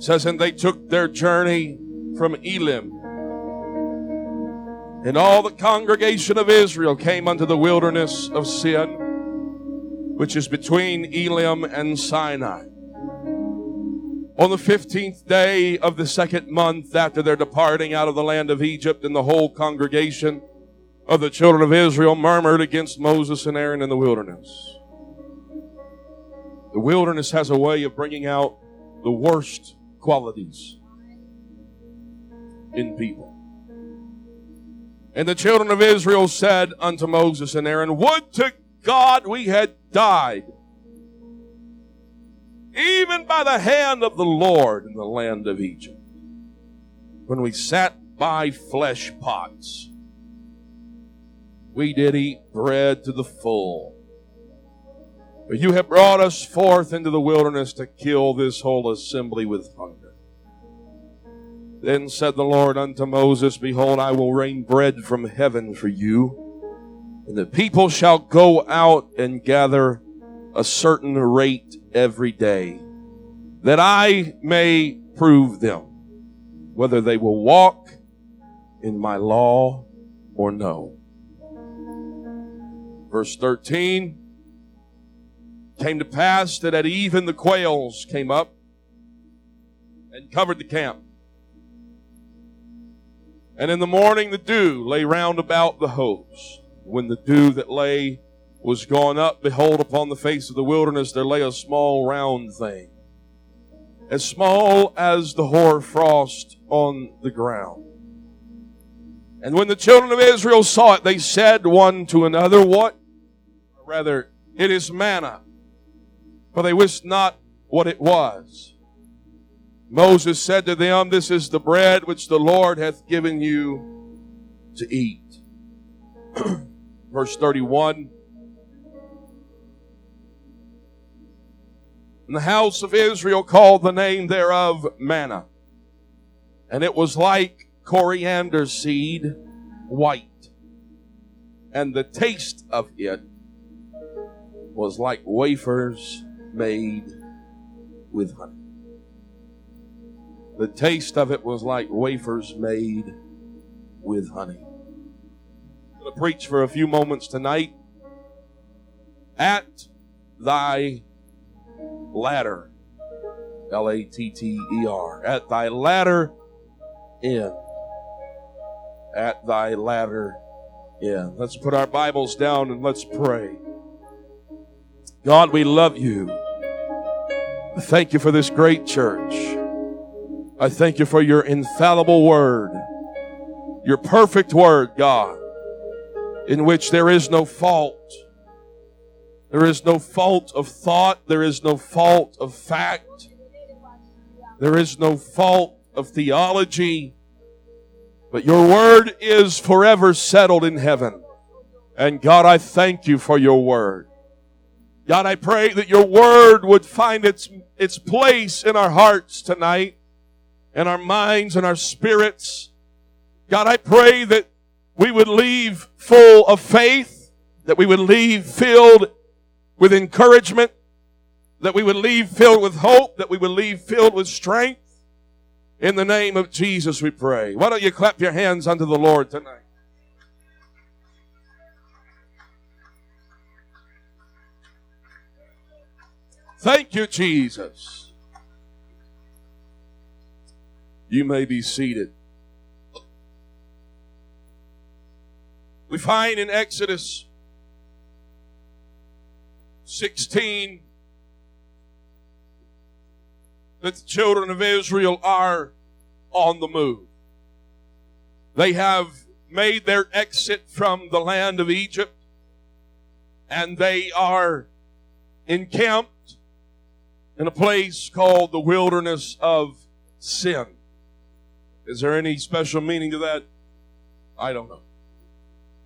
It says, and they took their journey from Elim. And all the congregation of Israel came unto the wilderness of Sin, which is between Elim and Sinai. On the 15th day of the second month after their departing out of the land of Egypt, and the whole congregation of the children of Israel murmured against Moses and Aaron in the wilderness. The wilderness has a way of bringing out the worst qualities in people. And the children of Israel said unto Moses and Aaron, Would to God we had died even by the hand of the Lord in the land of Egypt, when we sat by flesh pots. We did eat bread to the full. But you have brought us forth into the wilderness to kill this whole assembly with hunger. Then said the Lord unto Moses, Behold, I will rain bread from heaven for you, and the people shall go out and gather a certain rate every day, that I may prove them whether they will walk in my law or no. Verse 13 came to pass that at even the quails came up and covered the camp. And in the morning the dew lay round about the host. When the dew that lay was gone up, behold, upon the face of the wilderness there lay a small round thing, as small as the hoar frost on the ground. And when the children of Israel saw it, they said one to another, What? Rather, it is manna. For they wist not what it was. Moses said to them, This is the bread which the Lord hath given you to eat. Verse 31 And the house of Israel called the name thereof manna. And it was like coriander seed, white. And the taste of it was like wafers made with honey. The taste of it was like wafers made with honey. I'm going to preach for a few moments tonight. At thy latter. L A T T E R. At thy latter end. At thy latter end. Let's put our Bibles down and let's pray. God, we love you. Thank you for this great church. I thank you for your infallible word, your perfect word, God, in which there is no fault there is no fault of thought. There is no fault of fact. There is no fault of theology. But your word is forever settled in heaven. And God, I thank you for your word. God, I pray that your word would find its, its place in our hearts tonight, in our minds and our spirits. God, I pray that we would leave full of faith, that we would leave filled with encouragement, that we would leave filled with hope, that we would leave filled with strength. In the name of Jesus, we pray. Why don't you clap your hands unto the Lord tonight? Thank you, Jesus. You may be seated. We find in Exodus 16 that the children of Israel are on the move. They have made their exit from the land of Egypt and they are encamped in a place called the wilderness of sin. Is there any special meaning to that? I don't know.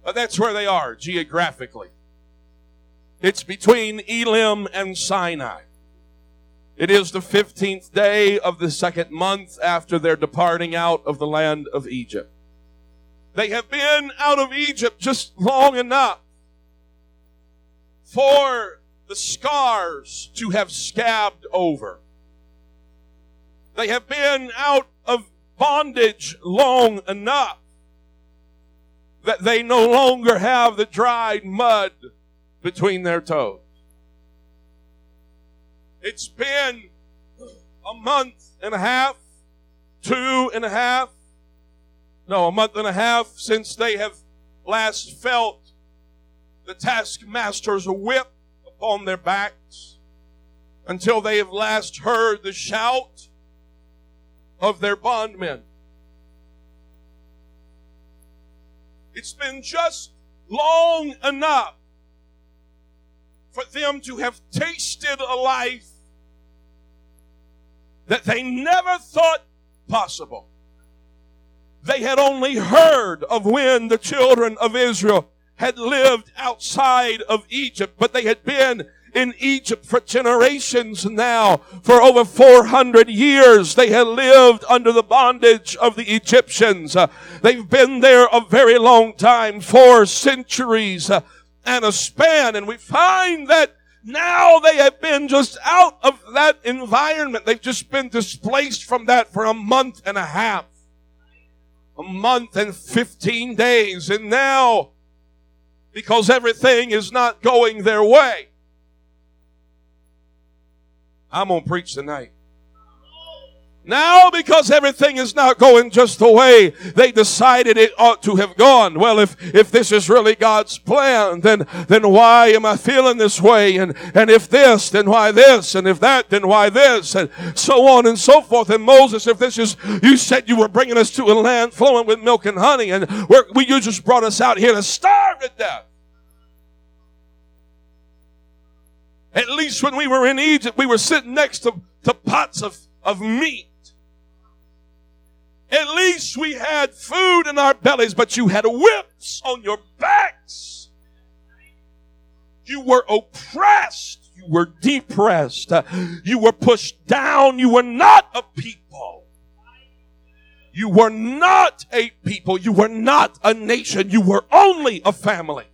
But that's where they are geographically. It's between Elim and Sinai. It is the 15th day of the second month after their departing out of the land of Egypt. They have been out of Egypt just long enough for the scars to have scabbed over. They have been out of bondage long enough that they no longer have the dried mud between their toes. It's been a month and a half, two and a half, no, a month and a half since they have last felt the taskmaster's whip upon their backs until they have last heard the shout of their bondmen. It's been just long enough for them to have tasted a life that they never thought possible. They had only heard of when the children of Israel had lived outside of Egypt, but they had been in Egypt for generations now. For over 400 years, they had lived under the bondage of the Egyptians. Uh, they've been there a very long time, four centuries uh, and a span. And we find that now they have been just out of that environment. They've just been displaced from that for a month and a half. A month and 15 days. And now, because everything is not going their way, I'm going to preach tonight. Now, because everything is not going just the way they decided it ought to have gone. Well, if, if this is really God's plan, then, then why am I feeling this way? And, and if this, then why this? And if that, then why this? And so on and so forth. And Moses, if this is, you said you were bringing us to a land flowing with milk and honey, and we you just brought us out here to starve to death. At least when we were in Egypt, we were sitting next to, to pots of, of meat. At least we had food in our bellies, but you had whips on your backs. You were oppressed. You were depressed. Uh, you were pushed down. You were not a people. You were not a people. You were not a nation. You were only a family.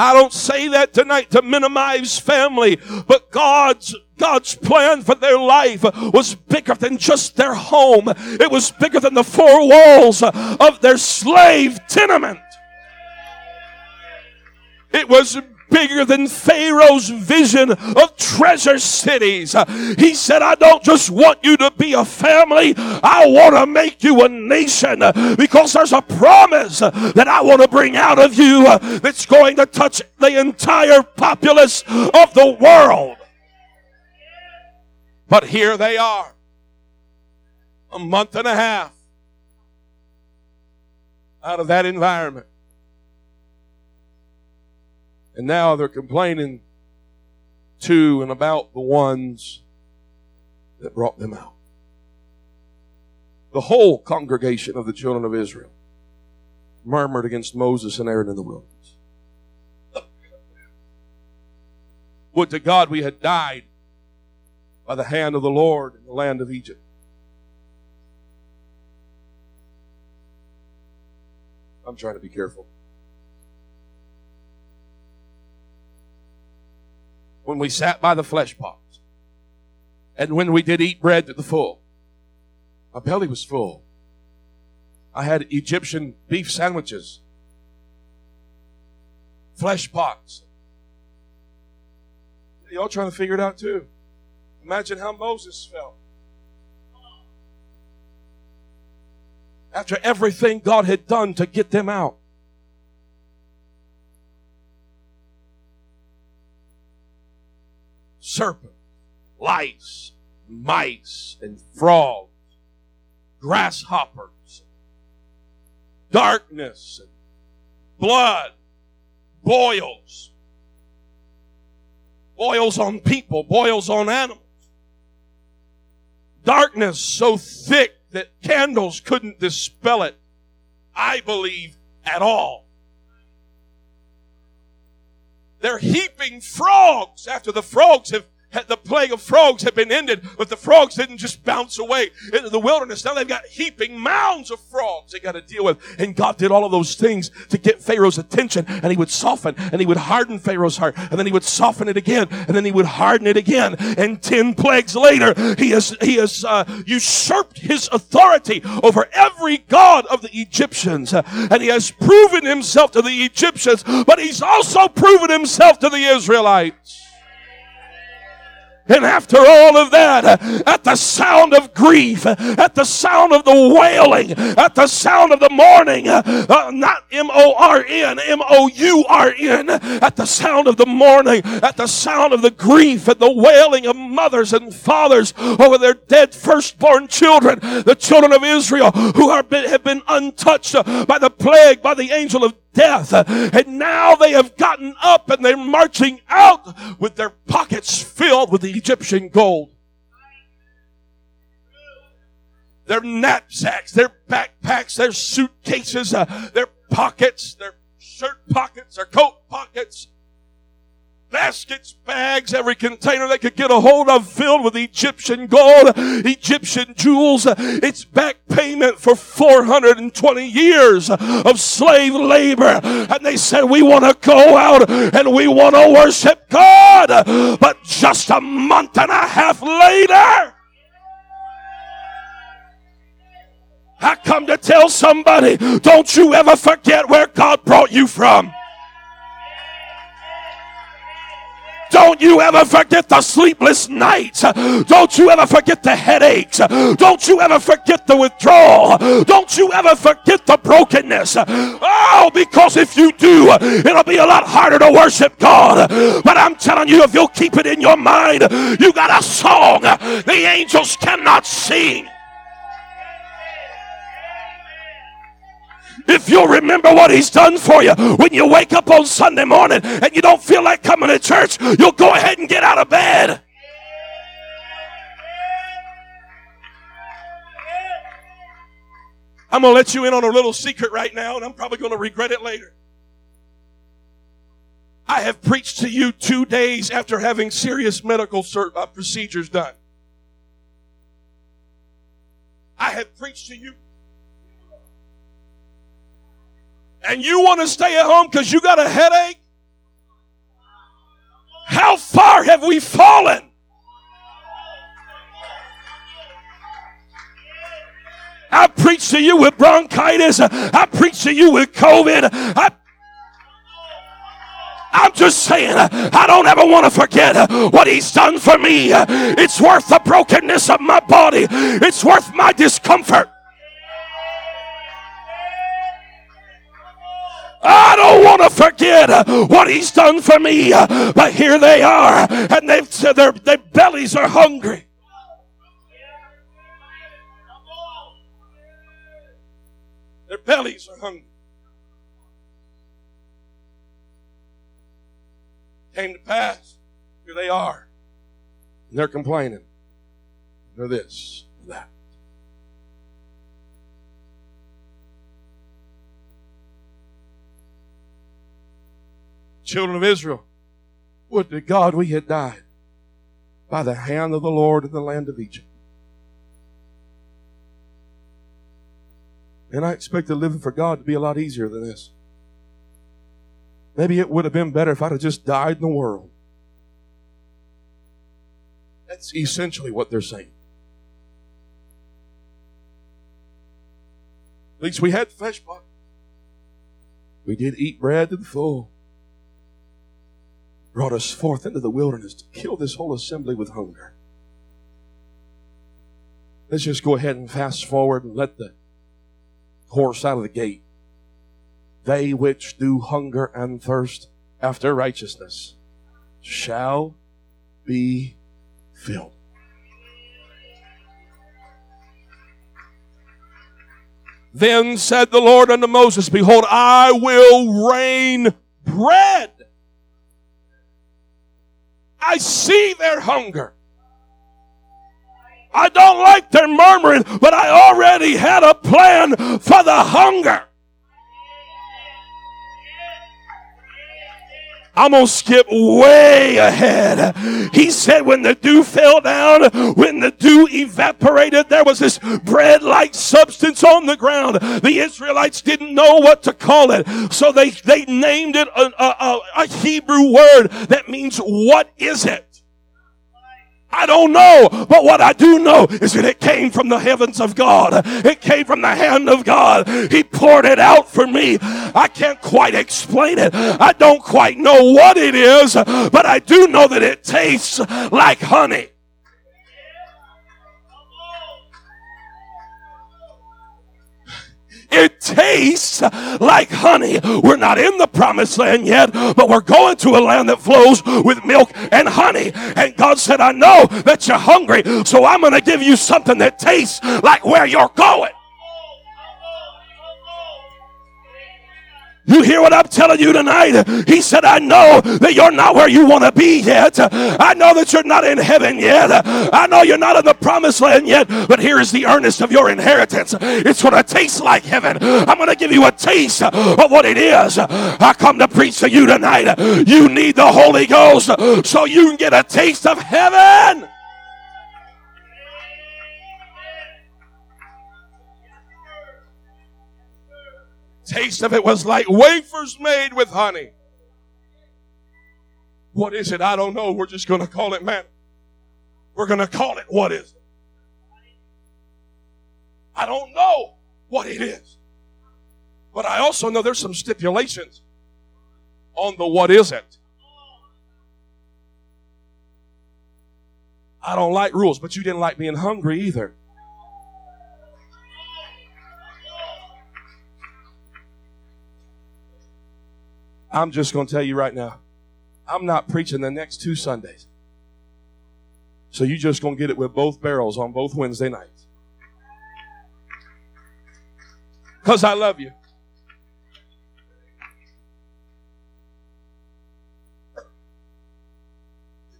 I don't say that tonight to minimize family, but God's God's plan for their life was bigger than just their home. It was bigger than the four walls of their slave tenement. It was bigger than Pharaoh's vision of treasure cities. He said, I don't just want you to be a family, I want to make you a nation because there's a promise that I want to bring out of you that's going to touch the entire populace of the world. But here they are, a month and a half out of that environment. And now they're complaining to and about the ones that brought them out. The whole congregation of the children of Israel murmured against Moses and Aaron in the wilderness. Would to God we had died by the hand of the Lord in the land of Egypt. I'm trying to be careful. When we sat by the flesh pots and when we did eat bread to the full. My belly was full. I had Egyptian beef sandwiches, flesh pots. Y'all trying to figure it out too. Imagine how Moses felt. After everything God had done to get them out. Serpents, lice, mice, and frogs, grasshoppers, darkness, and blood, boils, boils on people, boils on animals. Darkness so thick that candles couldn't dispel it, I believe, at all. They're heaping frogs after the frogs have the plague of frogs had been ended, but the frogs didn't just bounce away into the wilderness. Now they've got heaping mounds of frogs they got to deal with. And God did all of those things to get Pharaoh's attention and he would soften and he would harden Pharaoh's heart and then he would soften it again and then he would harden it again. And 10 plagues later, he has, he has uh, usurped his authority over every god of the Egyptians. Uh, and he has proven himself to the Egyptians, but he's also proven himself to the Israelites. And after all of that, at the sound of grief, at the sound of the wailing, at the sound of the mourning, uh, not M O R N, M O U R N, at the sound of the mourning, at the sound of the grief and the wailing of mothers and fathers over their dead firstborn children, the children of Israel who are, have been untouched by the plague, by the angel of death. And now they have gotten up and they're marching out with their pockets filled with the Egyptian gold. Their knapsacks, their backpacks, their suitcases, uh, their pockets, their shirt pockets, their coat pockets, baskets, bags, every container they could get a hold of filled with Egyptian gold, Egyptian jewels. It's back payment for 420 years of slave labor. And they said, we want to go out and we want to worship God. But just a month and a half later, I come to tell somebody, don't you ever forget where God brought you from. Don't you ever forget the sleepless nights. Don't you ever forget the headaches. Don't you ever forget the withdrawal. Don't you ever forget the brokenness. Oh, because if you do, it'll be a lot harder to worship God. But I'm telling you, if you'll keep it in your mind, you got a song the angels cannot sing. If you'll remember what He's done for you when you wake up on Sunday morning and you don't feel like coming to church, you'll go ahead and get out of bed. I'm going to let you in on a little secret right now, and I'm probably going to regret it later. I have preached to you two days after having serious medical uh, procedures done. I have preached to you and you want to stay at home because you got a headache? How far have we fallen? I preach to you with bronchitis. I preach to you with COVID. I I'm just saying, I don't ever want to forget what he's done for me. It's worth the brokenness of my body. It's worth my discomfort. I don't want to forget what he's done for me. But here they are, and they've their, their bellies are hungry. Their bellies are hungry. Came to pass. Here they are. And they're complaining. They're this, that. Children of Israel, would to God we had died by the hand of the Lord in the land of Egypt. And I expected living for God to be a lot easier than this. Maybe it would have been better if I'd have just died in the world. That's essentially what they're saying. At least we had flesh pot. We did eat bread to the full brought us forth into the wilderness to kill this whole assembly with hunger. Let's just go ahead and fast forward and let the horse out of the gate. They which do hunger and thirst after righteousness shall be filled. Then said the Lord unto Moses, Behold, I will rain bread I see their hunger. I don't like their murmuring, but I already had a plan for the hunger. I'm going to skip way ahead. He said when the dew fell down, when the dew evaporated, there was this bread like substance on the ground. The Israelites didn't know what to call it. So they, they named it a, a, a Hebrew word that means, what is it? I don't know, but what I do know is that it came from the heavens of God. It came from the hand of God. He poured it out for me. I can't quite explain it. I don't quite know what it is, but I do know that it tastes like honey. It tastes like honey. We're not in the promised land yet, but we're going to a land that flows with milk and honey. And God said, I know that you're hungry, so I'm going to give you something that tastes like where you're going. You hear what I'm telling you tonight? He said, I know that you're not where you want to be yet. I know that you're not in heaven yet. I know you're not in the promised land yet, but here is the earnest of your inheritance. It's going to taste like heaven. I'm going to give you a taste of what it is. I come to preach to you tonight. You need the Holy Ghost so you can get a taste of heaven. Taste of it was like wafers made with honey. What is it? I don't know. We're just going to call it man. We're going to call it what is it? I don't know what it is. But I also know there's some stipulations on the what is it. I don't like rules, but you didn't like being hungry either. I'm just going to tell you right now, I'm not preaching the next two Sundays. So you're just going to get it with both barrels on both Wednesday nights. Because I love you.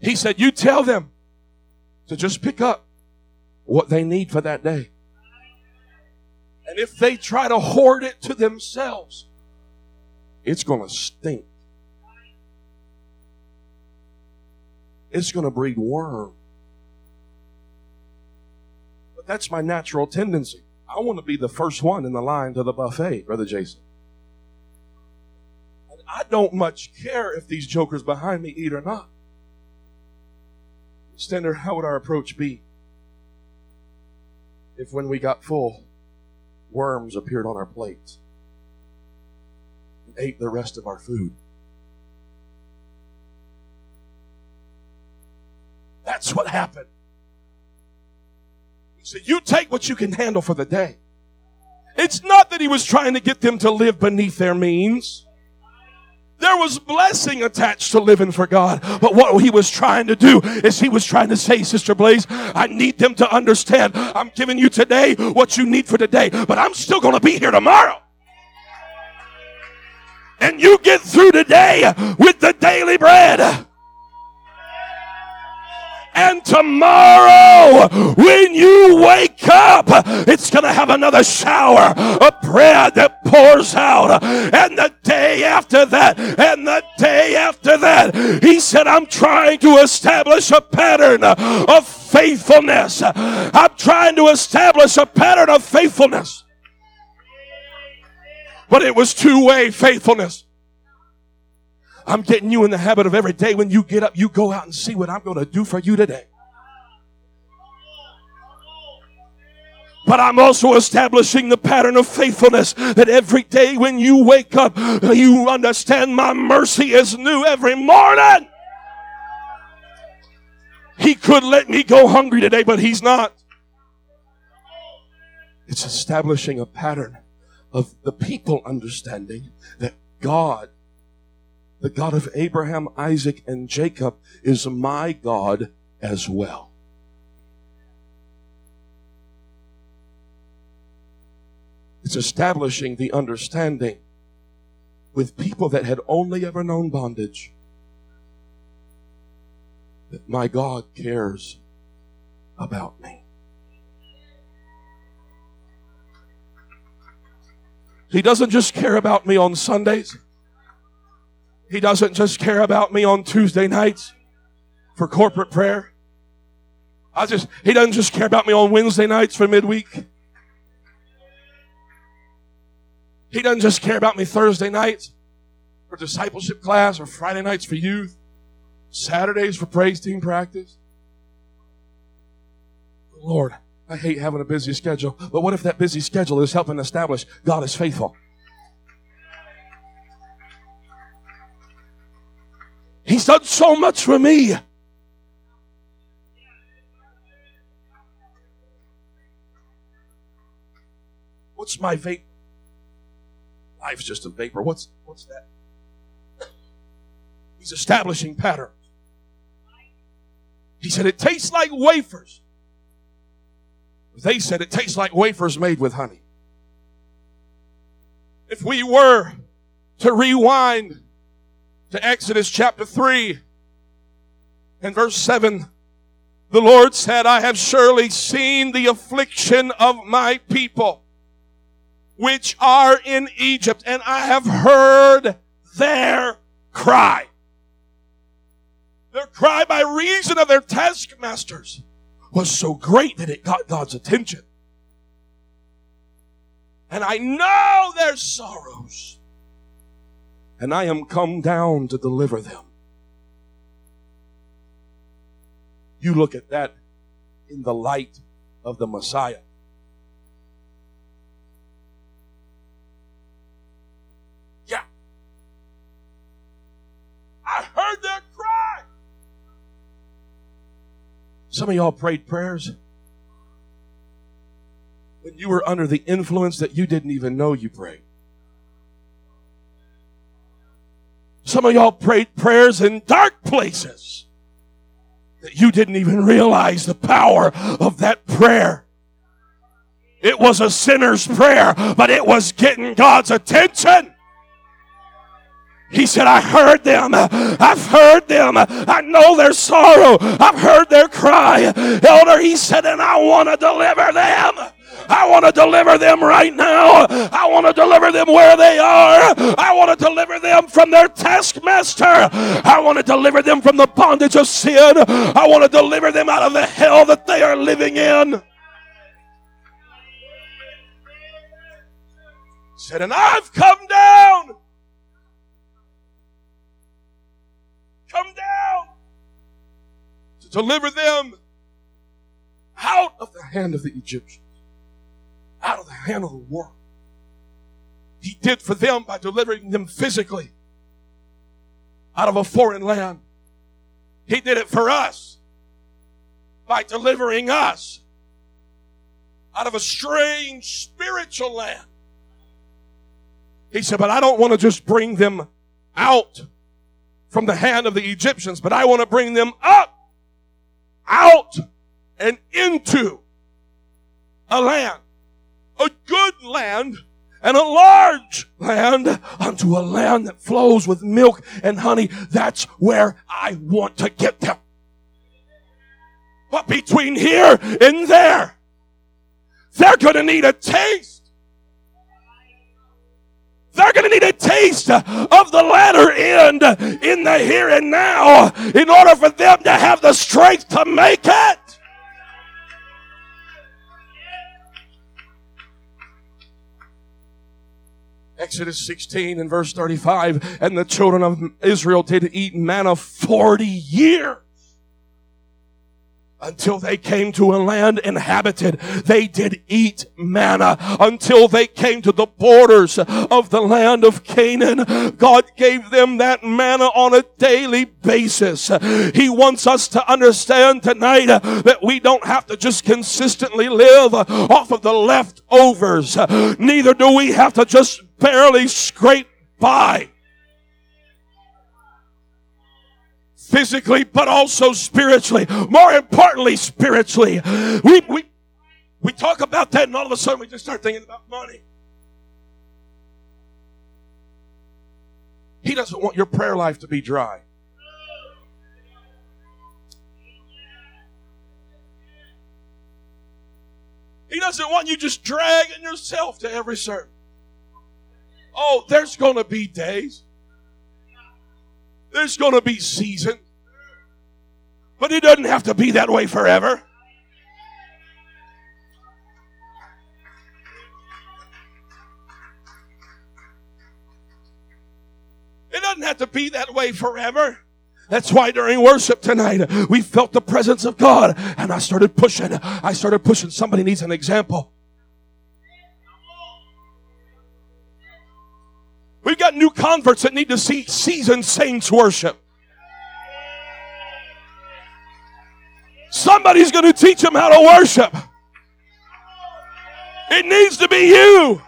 He said, You tell them to just pick up what they need for that day. And if they try to hoard it to themselves, it's going to stink. It's going to breed worm. But that's my natural tendency. I want to be the first one in the line to the buffet, Brother Jason. And I don't much care if these jokers behind me eat or not. Standard, how would our approach be if when we got full, worms appeared on our plates? Ate the rest of our food. That's what happened. He said, You take what you can handle for the day. It's not that he was trying to get them to live beneath their means. There was blessing attached to living for God. But what he was trying to do is he was trying to say, Sister Blaze, I need them to understand I'm giving you today what you need for today, but I'm still going to be here tomorrow and you get through today with the daily bread. And tomorrow, when you wake up, it's going to have another shower of bread that pours out. And the day after that, and the day after that, he said, I'm trying to establish a pattern of faithfulness. I'm trying to establish a pattern of faithfulness. But it was two way faithfulness. I'm getting you in the habit of every day when you get up, you go out and see what I'm going to do for you today. But I'm also establishing the pattern of faithfulness that every day when you wake up, you understand my mercy is new every morning. He could let me go hungry today, but he's not. It's establishing a pattern of the people understanding that God, the God of Abraham, Isaac, and Jacob, is my God as well. It's establishing the understanding with people that had only ever known bondage that my God cares about me. He doesn't just care about me on Sundays. He doesn't just care about me on Tuesday nights for corporate prayer. I just, he doesn't just care about me on Wednesday nights for midweek. He doesn't just care about me Thursday nights for discipleship class or Friday nights for youth, Saturdays for praise team practice. Lord, I hate having a busy schedule, but what if that busy schedule is helping establish God is faithful? He's done so much for me. What's my vape? Life's just a vapor. What's what's that? He's establishing patterns. He said it tastes like wafers. They said it tastes like wafers made with honey. If we were to rewind to Exodus chapter 3 and verse 7, the Lord said, I have surely seen the affliction of my people which are in Egypt, and I have heard their cry. Their cry by reason of their taskmasters was so great that it got God's attention. And I know their sorrows, and I am come down to deliver them. You look at that in the light of the Messiah. I heard their cry. Some of y'all prayed prayers when you were under the influence that you didn't even know you prayed. Some of y'all prayed prayers in dark places that you didn't even realize the power of that prayer. It was a sinner's prayer, but it was getting God's attention. He said, I heard them. I've heard them. I know their sorrow. I've heard their cry. Elder, he said, and I want to deliver them. I want to deliver them right now. I want to deliver them where they are. I want to deliver them from their taskmaster. I want to deliver them from the bondage of sin. I want to deliver them out of the hell that they are living in. Said, and I've come down come down to deliver them out of the hand of the Egyptians, out of the hand of the world. He did for them by delivering them physically out of a foreign land. He did it for us by delivering us out of a strange spiritual land. He said, but I don't want to just bring them out from the hand of the Egyptians, but I want to bring them up, out, and into a land, a good land, and a large land unto a land that flows with milk and honey. That's where I want to get them. But between here and there, they're going to need a taste they're going to need a taste of the latter end in the here and now in order for them to have the strength to make it. Exodus 16 and verse 35, and the children of Israel did eat manna 40 years until they came to a land inhabited. They did eat manna until they came to the borders of the land of Canaan. God gave them that manna on a daily basis. He wants us to understand tonight that we don't have to just consistently live off of the leftovers. Neither do we have to just barely scrape by. Physically, but also spiritually. More importantly, spiritually. We, we, we talk about that and all of a sudden we just start thinking about money. He doesn't want your prayer life to be dry. He doesn't want you just dragging yourself to every service. Oh, there's going to be days There's going to be seasons. But it doesn't have to be that way forever. It doesn't have to be that way forever. That's why during worship tonight, we felt the presence of God and I started pushing. I started pushing. Somebody needs an example. We've got new converts that need to see seasoned saints worship. Somebody's going to teach them how to worship. It needs to be you.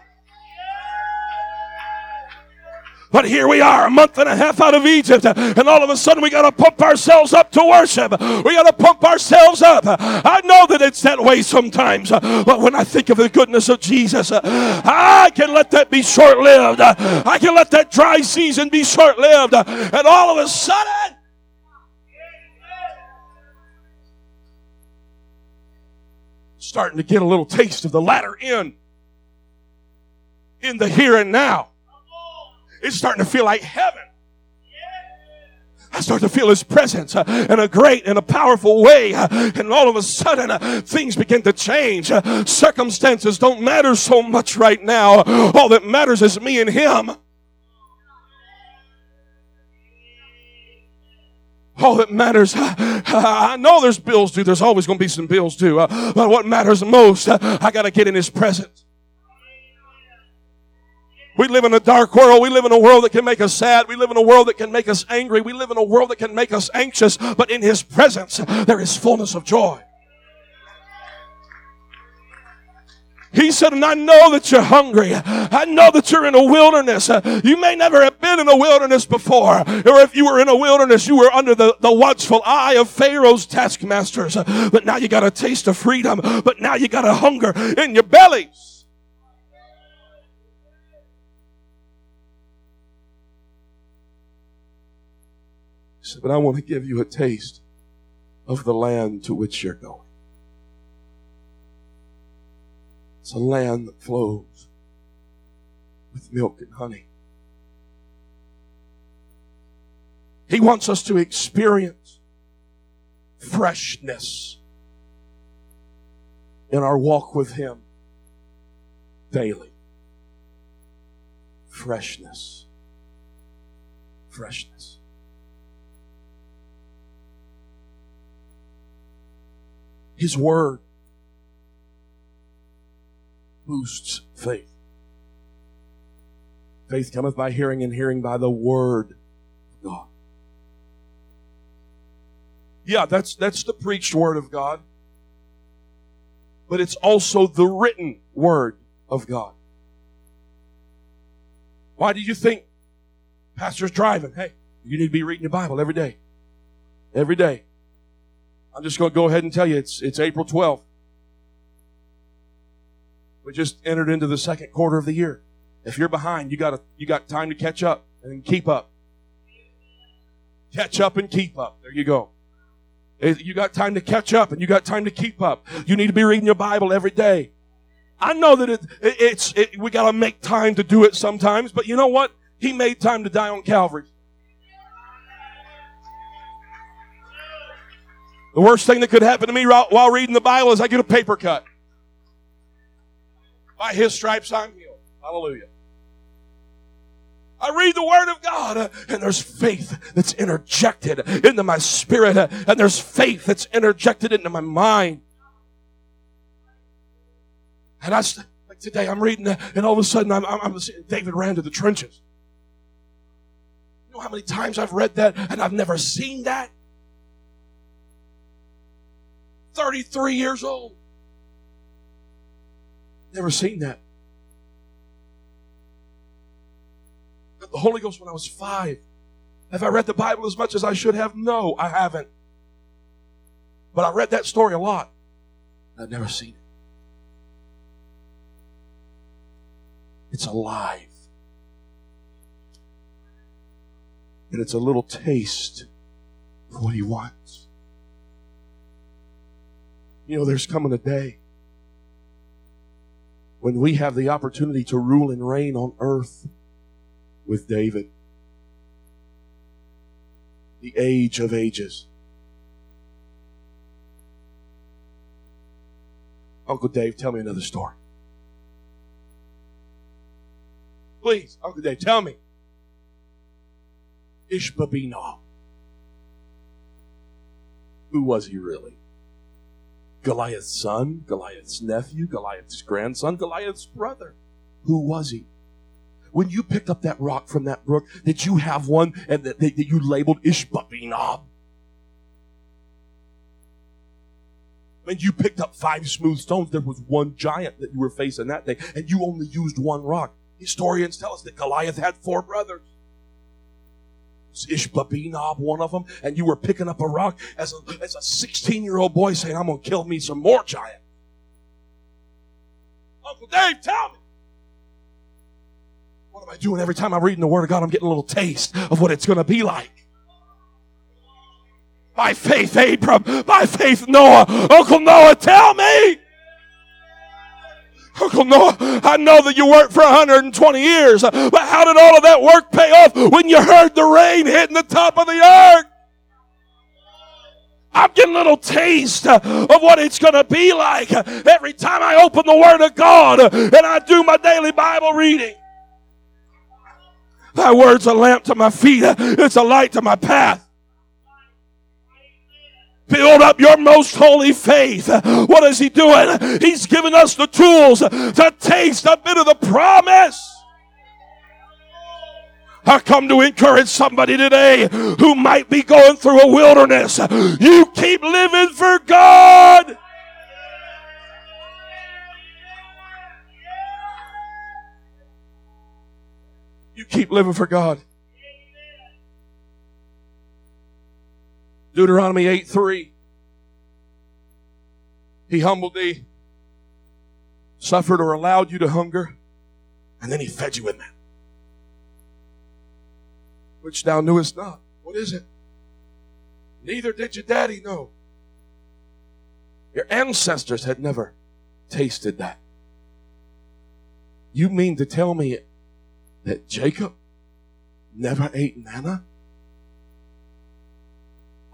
But here we are, a month and a half out of Egypt, and all of a sudden we got to pump ourselves up to worship. We got to pump ourselves up. I know that it's that way sometimes, but when I think of the goodness of Jesus, I can let that be short lived. I can let that dry season be short lived, and all of a sudden, starting to get a little taste of the latter end in the here and now. It's starting to feel like heaven. I start to feel his presence uh, in a great and a powerful way. Uh, and all of a sudden, uh, things begin to change. Uh, circumstances don't matter so much right now. All that matters is me and him. All that matters, I know there's bills due. There's always going to be some bills due. Uh, but what matters most, uh, I got to get in his presence. We live in a dark world. We live in a world that can make us sad. We live in a world that can make us angry. We live in a world that can make us anxious. But in His presence, there is fullness of joy. He said, and I know that you're hungry. I know that you're in a wilderness. You may never have been in a wilderness before. Or if you were in a wilderness, you were under the, the watchful eye of Pharaoh's taskmasters. But now you got a taste of freedom. But now you got a hunger in your bellies. He said, But I want to give you a taste of the land to which you're going. It's a land that flows with milk and honey. He wants us to experience freshness in our walk with Him daily. Freshness. Freshness. His word boosts faith. Faith cometh by hearing, and hearing by the word of God. Yeah, that's that's the preached word of God. But it's also the written word of God. Why do you think pastor's driving? Hey, you need to be reading your Bible every day. Every day. I'm just going to go ahead and tell you it's, it's April 12th. We just entered into the second quarter of the year. If you're behind, you got you got time to catch up and keep up. Catch up and keep up. There you go. Eh, you got time to catch up and you got time to keep up. You need to be reading your Bible every day. I know that it, it, it's it, we got to make time to do it sometimes, but you know what? He made time to die on Calvary. The worst thing that could happen to me while reading the Bible is I get a paper cut. By his stripes I'm healed. Hallelujah. I read the Word of God and there's faith that's interjected into my spirit and there's faith that's interjected into my mind. And I, like today I'm reading uh, and all of a sudden I'm, I'm, I'm David ran to the trenches. You know how many times I've read that and I've never seen that? 33 years old. Never seen that. Got the Holy Ghost when I was five. Have I read the Bible as much as I should have? No, I haven't. But I read that story a lot. I've never seen it. It's alive. And it's a little taste of what he wants. You know, there's coming a day when we have the opportunity to rule and reign on earth with David. the age of ages. Uncle Dave, tell me another story. Please, Uncle Dave, tell me. Ishbibenob. Who was he really? Goliath's son, Goliath's nephew, Goliath's grandson, Goliath's brother. Who was he? When you picked up that rock from that brook, did you have one and that, that you labeled Ishbibenob? When you picked up five smooth stones, there was one giant that you were facing that day, and you only used one rock. Historians tell us that Goliath had four brothers. Ishbibenob, one of them, and you were picking up a rock as a, as a 16 year old boy saying, I'm going to kill me some more giants. Uncle Dave, tell me. What am I doing every time I'm reading the Word of God? I'm getting a little taste of what it's going to be like. By faith, Abram. By faith, Noah. Uncle Noah, tell me. Uncle Noah, I know that you worked for 120 years, but how did all of that work pay off when you heard the rain hitting the top of the ark? I'm getting a little taste uh, of what it's going to be like uh, every time I open the Word of God uh, and I do my daily Bible reading. Thy word's a lamp to my feet, it's a light to my path. Build up your most holy faith. What is he doing? He's giving us the tools to taste a bit of the promise. I come to encourage somebody today who might be going through a wilderness. You keep living for God. You keep living for God. Deuteronomy 8 3. He humbled thee, suffered or allowed you to hunger, and then he fed you with man. Which thou knewest not. What is it? Neither did your daddy know. Your ancestors had never tasted that. You mean to tell me that Jacob never ate manna?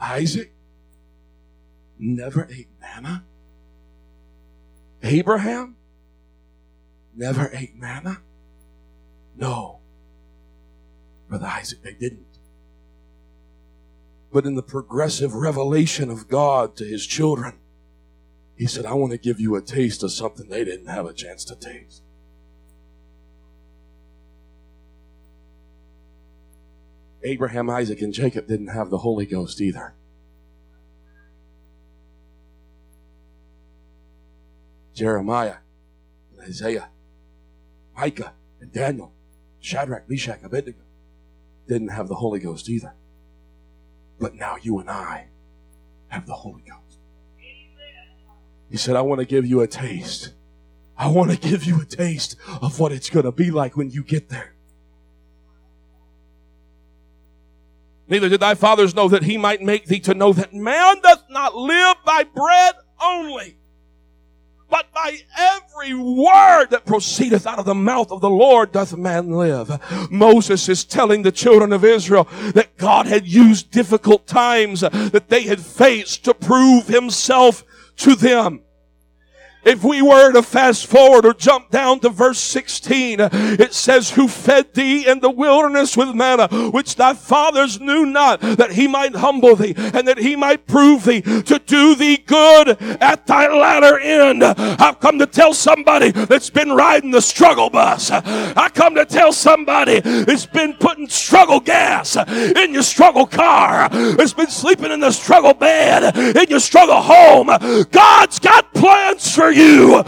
Isaac never ate manna. Abraham never ate manna. No. Brother Isaac, they didn't. But in the progressive revelation of God to his children, he said, I want to give you a taste of something they didn't have a chance to taste. Abraham, Isaac, and Jacob didn't have the Holy Ghost either. Jeremiah and Isaiah, Micah and Daniel, Shadrach, Meshach, Abednego didn't have the Holy Ghost either. But now you and I have the Holy Ghost. He said, I want to give you a taste. I want to give you a taste of what it's going to be like when you get there. Neither did thy fathers know that he might make thee to know that man doth not live by bread only, but by every word that proceedeth out of the mouth of the Lord doth man live. Moses is telling the children of Israel that God had used difficult times that they had faced to prove himself to them. If we were to fast forward or jump down to verse 16, it says, Who fed thee in the wilderness with manna, which thy fathers knew not, that he might humble thee, and that he might prove thee to do thee good at thy latter end. I've come to tell somebody that's been riding the struggle bus. I come to tell somebody that's been putting struggle gas in your struggle car, that's been sleeping in the struggle bed, in your struggle home. God's got plans for you you.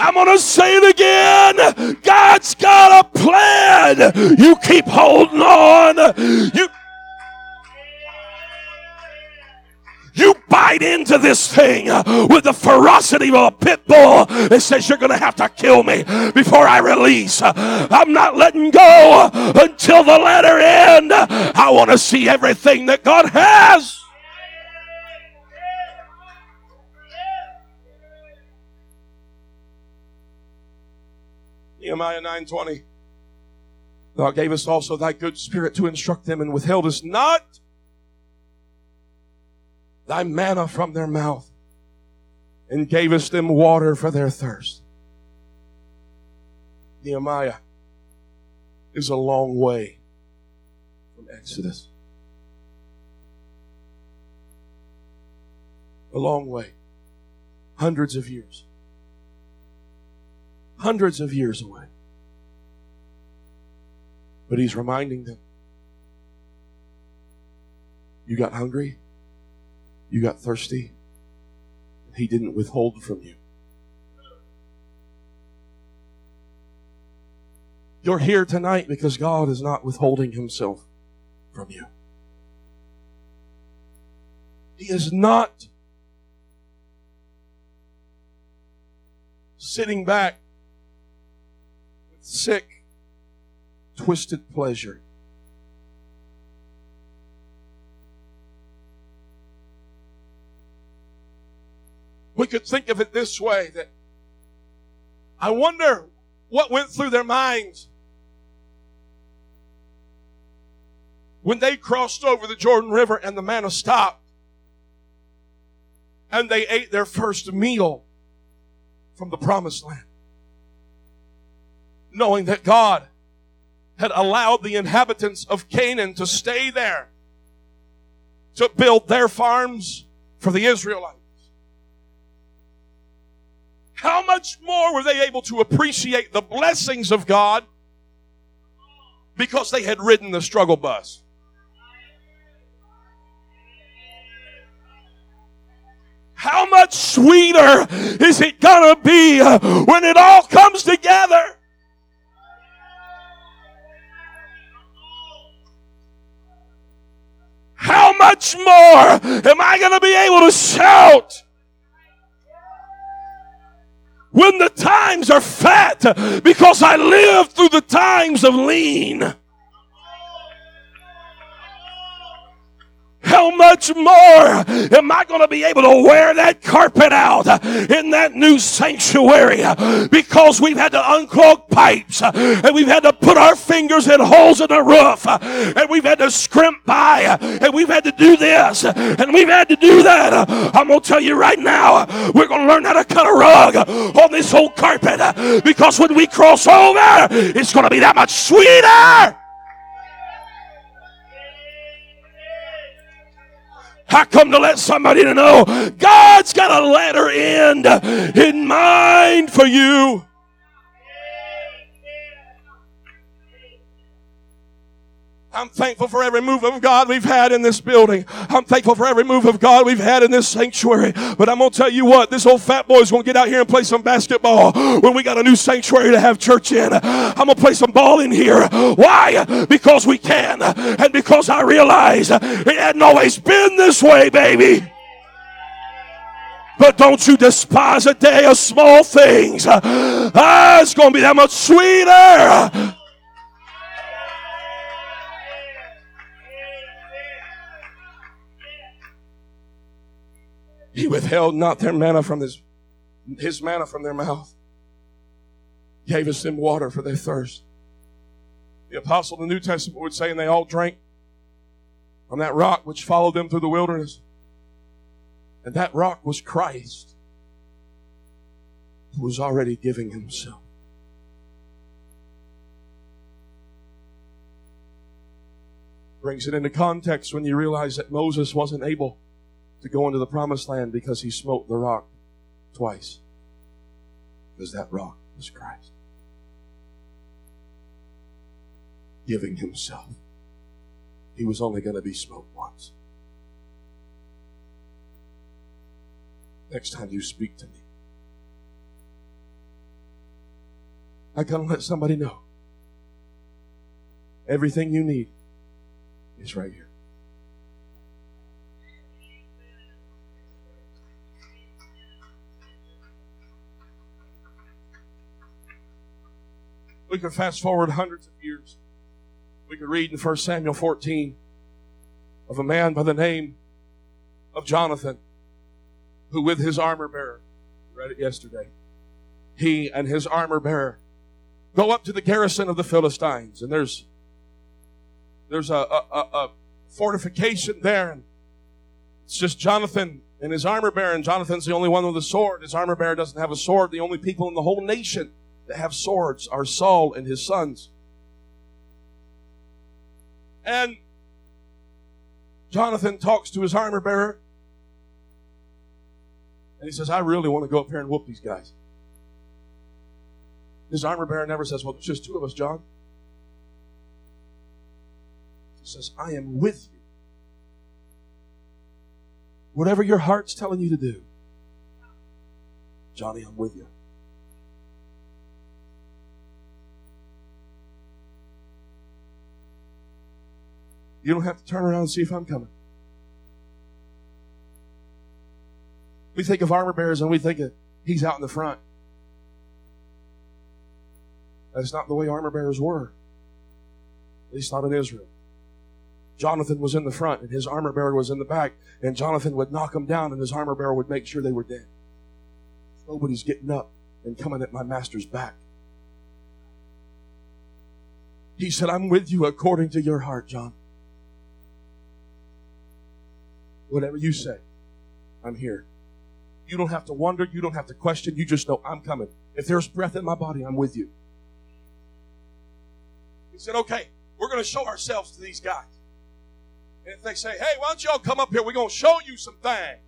I'm going to say it again. God's got a plan. You keep holding on. You You bite into this thing with the ferocity of a pit bull that says you're going to have to kill me before I release. I'm not letting go until the latter end. I want to see everything that God has. Nehemiah 9:20. Thou gavest also thy good spirit to instruct them, and withheldest not thy manna from their mouth, and gavest them water for their thirst. Nehemiah is a long way from Exodus. A long way. Hundreds of years. Hundreds of years away. But he's reminding them you got hungry, you got thirsty, he didn't withhold from you. You're here tonight because God is not withholding himself from you. He is not sitting back sick twisted pleasure. We could think of it this way that I wonder what went through their minds when they crossed over the Jordan River and the manna stopped and they ate their first meal from the promised land. Knowing that God had allowed the inhabitants of Canaan to stay there to build their farms for the Israelites. How much more were they able to appreciate the blessings of God because they had ridden the struggle bus? How much sweeter is it gonna be when it all comes together? How much more am I going to be able to shout? When the times are fat because I lived through the times of lean. How much more am I going to be able to wear that carpet out in that new sanctuary? Because we've had to unclog pipes and we've had to put our fingers in holes in the roof and we've had to scrimp by and we've had to do this and we've had to do that. I'm going to tell you right now, we're going to learn how to cut a rug on this old carpet because when we cross over, it's going to be that much sweeter. I come to let somebody to know God's got a latter end in mind for you. I'm thankful for every move of God we've had in this building. I'm thankful for every move of God we've had in this sanctuary. But I'm going to tell you what, this old fat boy's going to get out here and play some basketball when we got a new sanctuary to have church in. I'm going to play some ball in here. Why? Because we can. And because I realize it hadn't always been this way, baby. But don't you despise a day of small things. Ah, it's going to be that much sweeter He withheld not their manna from his, his manna from their mouth. Gave us them water for their thirst. The apostle in the New Testament would say, and they all drank from that rock which followed them through the wilderness. And that rock was Christ, who was already giving himself. Brings it into context when you realize that Moses wasn't able to go into the promised land because he smote the rock twice. Because that rock was Christ. Giving himself. He was only going to be smoked once. Next time you speak to me, I gotta let somebody know. Everything you need is right here. We could fast forward hundreds of years. We could read in 1 Samuel 14 of a man by the name of Jonathan, who with his armor bearer, read it yesterday, he and his armor bearer go up to the garrison of the Philistines. And there's there's a, a, a, a fortification there, and it's just Jonathan and his armor bearer, and Jonathan's the only one with a sword. His armor bearer doesn't have a sword. The only people in the whole nation that have swords are Saul and his sons. And Jonathan talks to his armor bearer, and he says, I really want to go up here and whoop these guys. His armor bearer never says, Well, there's just two of us, John. He says, I am with you. Whatever your heart's telling you to do, Johnny, I'm with you. You don't have to turn around and see if I'm coming. We think of armor bearers and we think of he's out in the front. That's not the way armor bearers were. At least not in Israel. Jonathan was in the front and his armor bearer was in the back, and Jonathan would knock them down and his armor bearer would make sure they were dead. Nobody's getting up and coming at my master's back. He said, I'm with you according to your heart, John. Whatever you say, I'm here. You don't have to wonder. You don't have to question. You just know I'm coming. If there's breath in my body, I'm with you. He said, okay, we're going to show ourselves to these guys. And if they say, hey, why don't y'all come up here? We're going to show you some things.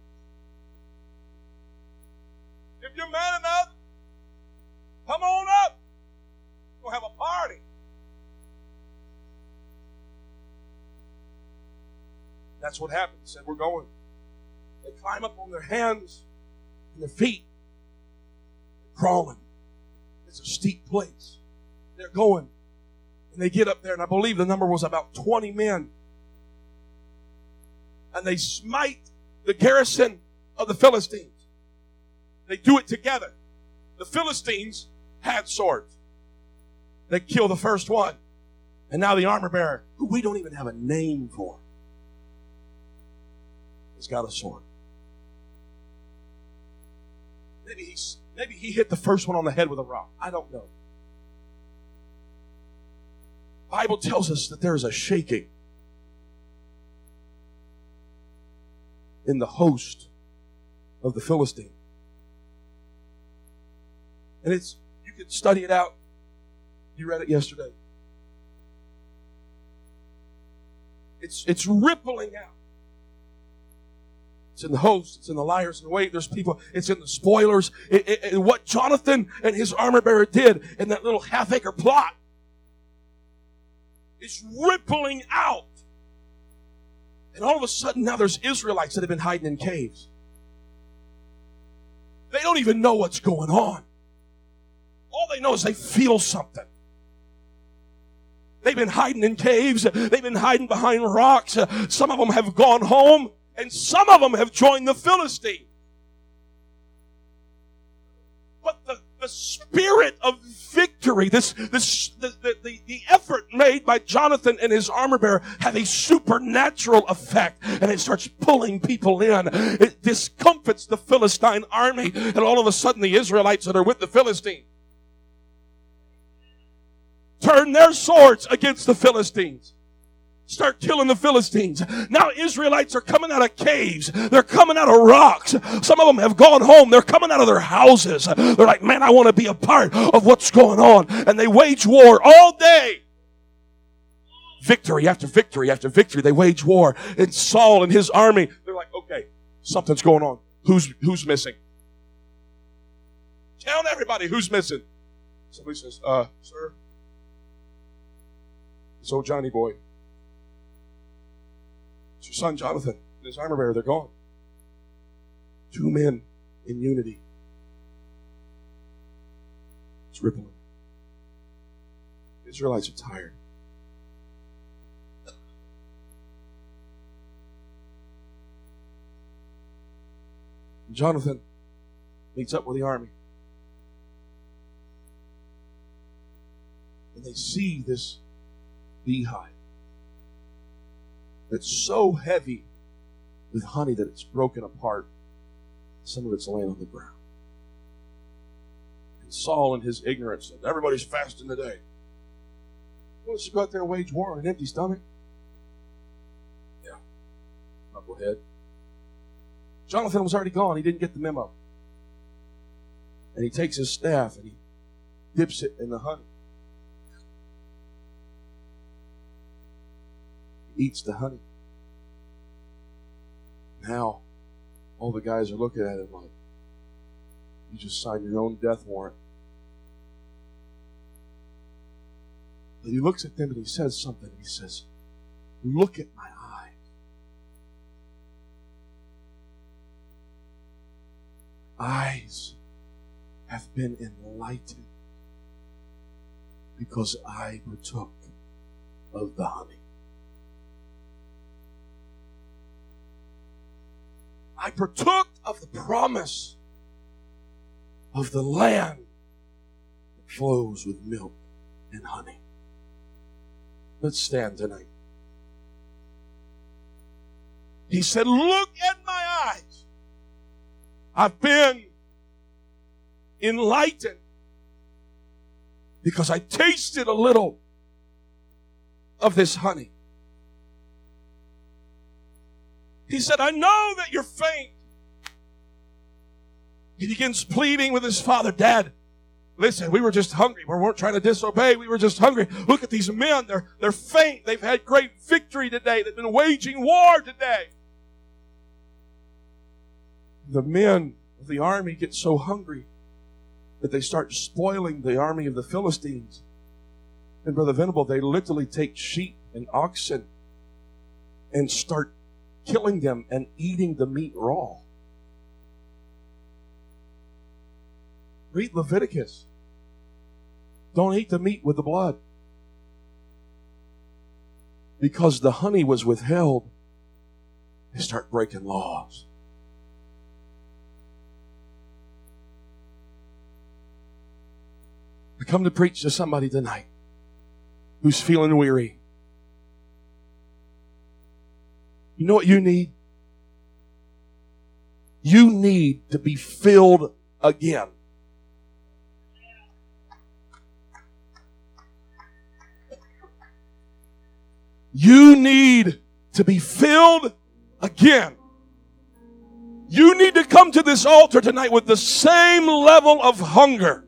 If you're man enough, come on up. We'll have a party. That's what happened. He said, We're going. They climb up on their hands and their feet. They're crawling. It's a steep place. They're going. And they get up there, and I believe the number was about 20 men. And they smite the garrison of the Philistines. They do it together. The Philistines had swords. They kill the first one. And now the armor bearer, who we don't even have a name for, has got a sword. Maybe he's maybe he hit the first one on the head with a rock. I don't know. Bible tells us that there is a shaking in the host of the Philistine. And it's you can study it out. You read it yesterday. It's it's rippling out. It's in the hosts. It's in the liars and wait. There's people. It's in the spoilers. It, it, it, what Jonathan and his armor bearer did in that little half acre plot is rippling out. And all of a sudden now there's Israelites that have been hiding in caves. They don't even know what's going on. All they know is they feel something. They've been hiding in caves. They've been hiding behind rocks. Some of them have gone home. And some of them have joined the Philistine. But the, the spirit of victory, this, this, the, the, the, effort made by Jonathan and his armor bearer have a supernatural effect and it starts pulling people in. It discomfits the Philistine army and all of a sudden the Israelites that are with the Philistines turn their swords against the Philistines start killing the Philistines. Now Israelites are coming out of caves. They're coming out of rocks. Some of them have gone home. They're coming out of their houses. They're like, man, I want to be a part of what's going on. And they wage war all day. Victory after victory after victory. They wage war. And Saul and his army, they're like, okay, something's going on. Who's, who's missing? Tell everybody who's missing. Somebody says, uh, sir, it's old Johnny boy. It's your son Jonathan and his armor bearer. They're gone. Two men in unity. It's rippling. The Israelites are tired. And Jonathan meets up with the army. And they see this beehive that's so heavy with honey that it's broken apart. Some of it's laying on the ground. And Saul, in his ignorance, said, Everybody's fasting today. Why don't you go out there and wage war on an empty stomach? Yeah. Knucklehead. Jonathan was already gone. He didn't get the memo. And he takes his staff and he dips it in the honey. Eats the honey. Now, all the guys are looking at him like, you just signed your own death warrant. But he looks at them and he says something. He says, Look at my eyes. Eyes have been enlightened because I partook of the honey. I partook of the promise of the land that flows with milk and honey. Let's stand tonight. He said, Look at my eyes. I've been enlightened because I tasted a little of this honey. He said, I know that you're faint. He begins pleading with his father, Dad, listen, we were just hungry. We weren't trying to disobey. We were just hungry. Look at these men. They're, they're faint. They've had great victory today. They've been waging war today. The men of the army get so hungry that they start spoiling the army of the Philistines. And Brother Venable, they literally take sheep and oxen and start killing them and eating the meat raw. Read Leviticus. Don't eat the meat with the blood. Because the honey was withheld, they start breaking laws. I come to preach to somebody tonight who's feeling weary. You know what you need? You need to be filled again. You need to be filled again. You need to come to this altar tonight with the same level of hunger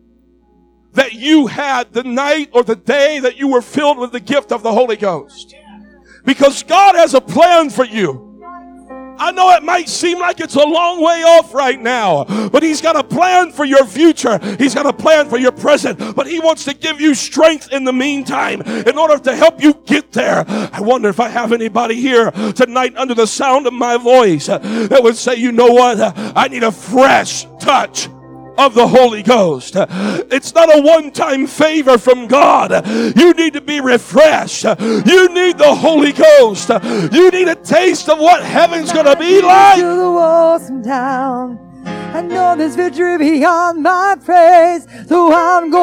that you had the night or the day that you were filled with the gift of the Holy Ghost. Because God has a plan for you. I know it might seem like it's a long way off right now, but He's got a plan for your future. He's got a plan for your present, but He wants to give you strength in the meantime in order to help you get there. I wonder if I have anybody here tonight under the sound of my voice that would say, you know what? I need a fresh touch of the Holy Ghost. It's not a one time favor from God. You need to be refreshed. You need the Holy Ghost. You need a taste of what heaven's going to be like. To the walls and down. I know there's victory beyond my praise, so I'm going.